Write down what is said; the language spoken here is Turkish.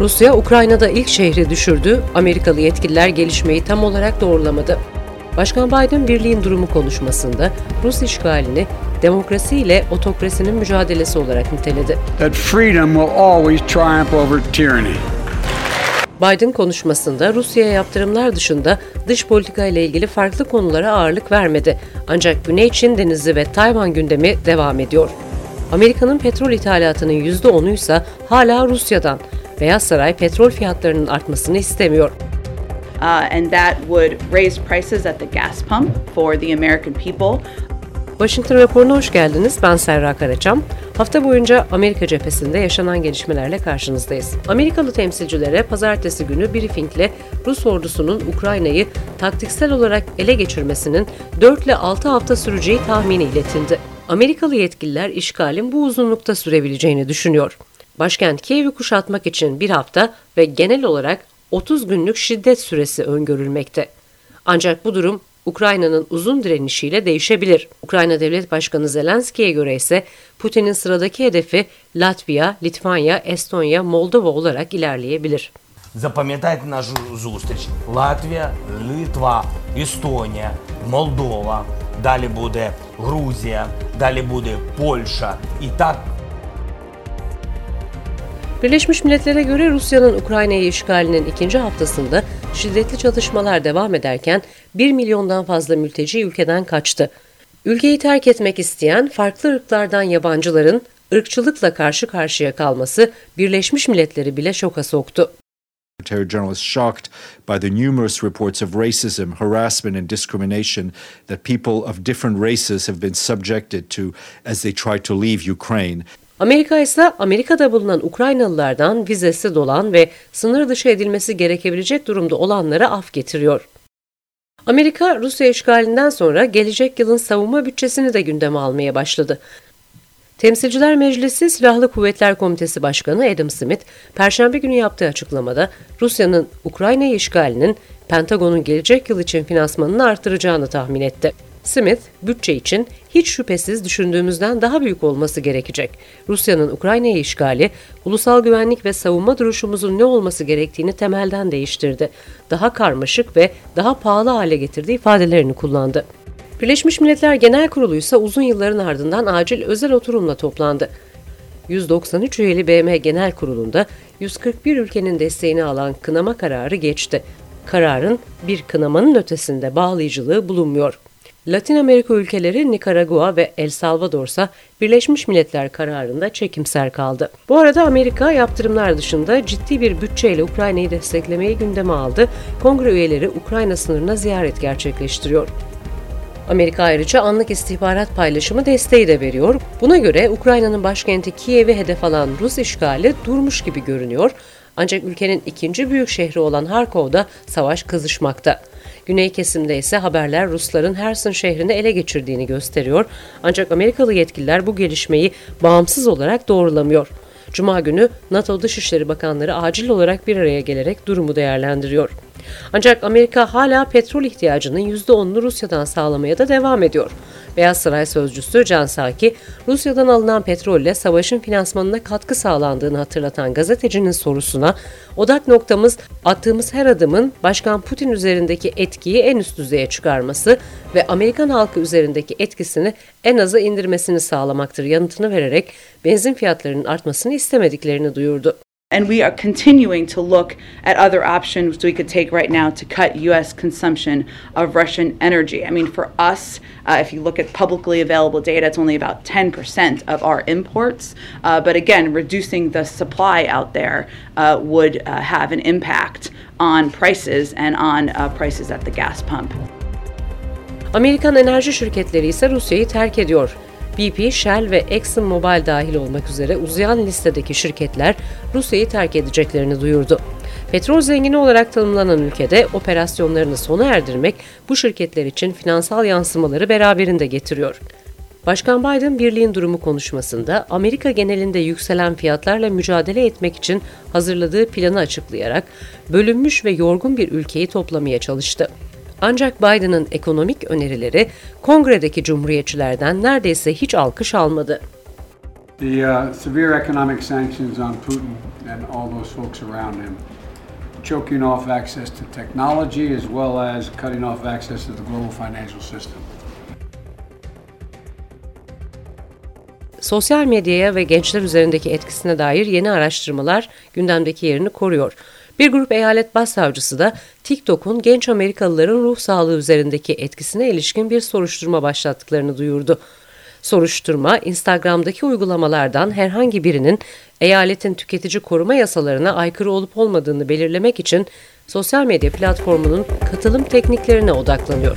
Rusya, Ukrayna'da ilk şehri düşürdü. Amerikalı yetkililer gelişmeyi tam olarak doğrulamadı. Başkan Biden birliğin durumu konuşmasında Rus işgalini demokrasi ile otokrasinin mücadelesi olarak niteledi. That freedom will always triumph over tyranny. Biden konuşmasında Rusya'ya yaptırımlar dışında dış politika ile ilgili farklı konulara ağırlık vermedi. Ancak Güney Çin Denizi ve Tayvan gündemi devam ediyor. Amerika'nın petrol ithalatının %10'u ise hala Rusya'dan. Beyaz Saray petrol fiyatlarının artmasını istemiyor. Uh, and that would raise prices at the gas pump for the American people. Washington raporuna hoş geldiniz. Ben Serra Karaçam. Hafta boyunca Amerika cephesinde yaşanan gelişmelerle karşınızdayız. Amerikalı temsilcilere pazartesi günü briefingle Rus ordusunun Ukrayna'yı taktiksel olarak ele geçirmesinin 4 ile 6 hafta süreceği tahmini iletildi. Amerikalı yetkililer işgalin bu uzunlukta sürebileceğini düşünüyor Başkent Kiev'i kuşatmak için bir hafta ve genel olarak 30 günlük şiddet süresi öngörülmekte. Ancak bu durum Ukrayna'nın uzun direnişiyle değişebilir. Ukrayna Devlet Başkanı Zelenski'ye göre ise Putin'in sıradaki hedefi Latvia, Litvanya, Estonya, Moldova olarak ilerleyebilir. Запам'ятайте нашу зустріч: Латвія, Литва, Естонія, Молдова. Далі буде Грузія, далі буде Польща. І так Birleşmiş Milletler'e göre Rusya'nın Ukrayna'yı işgalinin ikinci haftasında şiddetli çatışmalar devam ederken 1 milyondan fazla mülteci ülkeden kaçtı. Ülkeyi terk etmek isteyen farklı ırklardan yabancıların ırkçılıkla karşı karşıya kalması Birleşmiş Milletler'i bile şoka soktu. Secretary General is shocked by the numerous reports of racism, harassment, and discrimination that people of different races have been subjected to as they try to leave Ukraine. Amerika ise Amerika'da bulunan Ukraynalılardan vizesi dolan ve sınır dışı edilmesi gerekebilecek durumda olanlara af getiriyor. Amerika, Rusya işgalinden sonra gelecek yılın savunma bütçesini de gündeme almaya başladı. Temsilciler Meclisi Silahlı Kuvvetler Komitesi Başkanı Adam Smith, Perşembe günü yaptığı açıklamada Rusya'nın Ukrayna işgalinin Pentagon'un gelecek yıl için finansmanını artıracağını tahmin etti. Smith, bütçe için hiç şüphesiz düşündüğümüzden daha büyük olması gerekecek. Rusya'nın Ukrayna'yı işgali, ulusal güvenlik ve savunma duruşumuzun ne olması gerektiğini temelden değiştirdi. Daha karmaşık ve daha pahalı hale getirdi ifadelerini kullandı. Birleşmiş Milletler Genel Kurulu ise uzun yılların ardından acil özel oturumla toplandı. 193 üyeli BM Genel Kurulu'nda 141 ülkenin desteğini alan kınama kararı geçti. Kararın bir kınamanın ötesinde bağlayıcılığı bulunmuyor. Latin Amerika ülkeleri Nikaragua ve El Salvador ise Birleşmiş Milletler kararında çekimser kaldı. Bu arada Amerika yaptırımlar dışında ciddi bir bütçeyle Ukrayna'yı desteklemeyi gündeme aldı. Kongre üyeleri Ukrayna sınırına ziyaret gerçekleştiriyor. Amerika ayrıca anlık istihbarat paylaşımı desteği de veriyor. Buna göre Ukrayna'nın başkenti Kiev'i hedef alan Rus işgali durmuş gibi görünüyor. Ancak ülkenin ikinci büyük şehri olan Harkov'da savaş kızışmakta. Güney kesimde ise haberler Rusların Herson şehrini ele geçirdiğini gösteriyor. Ancak Amerikalı yetkililer bu gelişmeyi bağımsız olarak doğrulamıyor. Cuma günü NATO Dışişleri Bakanları acil olarak bir araya gelerek durumu değerlendiriyor. Ancak Amerika hala petrol ihtiyacının %10'unu Rusya'dan sağlamaya da devam ediyor. Beyaz Saray sözcüsü Can Saki, Rusya'dan alınan petrolle savaşın finansmanına katkı sağlandığını hatırlatan gazetecinin sorusuna, odak noktamız attığımız her adımın Başkan Putin üzerindeki etkiyi en üst düzeye çıkarması ve Amerikan halkı üzerindeki etkisini en aza indirmesini sağlamaktır yanıtını vererek benzin fiyatlarının artmasını istemediklerini duyurdu. And we are continuing to look at other options we could take right now to cut U.S. consumption of Russian energy. I mean, for us, uh, if you look at publicly available data, it's only about 10% of our imports. Uh, but again, reducing the supply out there uh, would uh, have an impact on prices and on uh, prices at the gas pump. Amerikan enerji şirketleri ise Rusya'yı terk ediyor. BP, Shell ve ExxonMobil dahil olmak üzere uzayan listedeki şirketler Rusya'yı terk edeceklerini duyurdu. Petrol zengini olarak tanımlanan ülkede operasyonlarını sona erdirmek bu şirketler için finansal yansımaları beraberinde getiriyor. Başkan Biden birliğin durumu konuşmasında Amerika genelinde yükselen fiyatlarla mücadele etmek için hazırladığı planı açıklayarak bölünmüş ve yorgun bir ülkeyi toplamaya çalıştı. Ancak Biden'ın ekonomik önerileri kongredeki cumhuriyetçilerden neredeyse hiç alkış almadı. The uh, severe economic sanctions on Putin and all those folks around him, choking off access to technology as well as cutting off access to the global financial system. Sosyal medyaya ve gençler üzerindeki etkisine dair yeni araştırmalar gündemdeki yerini koruyor. Bir grup eyalet başsavcısı da TikTok'un genç Amerikalıların ruh sağlığı üzerindeki etkisine ilişkin bir soruşturma başlattıklarını duyurdu. Soruşturma, Instagram'daki uygulamalardan herhangi birinin eyaletin tüketici koruma yasalarına aykırı olup olmadığını belirlemek için sosyal medya platformunun katılım tekniklerine odaklanıyor.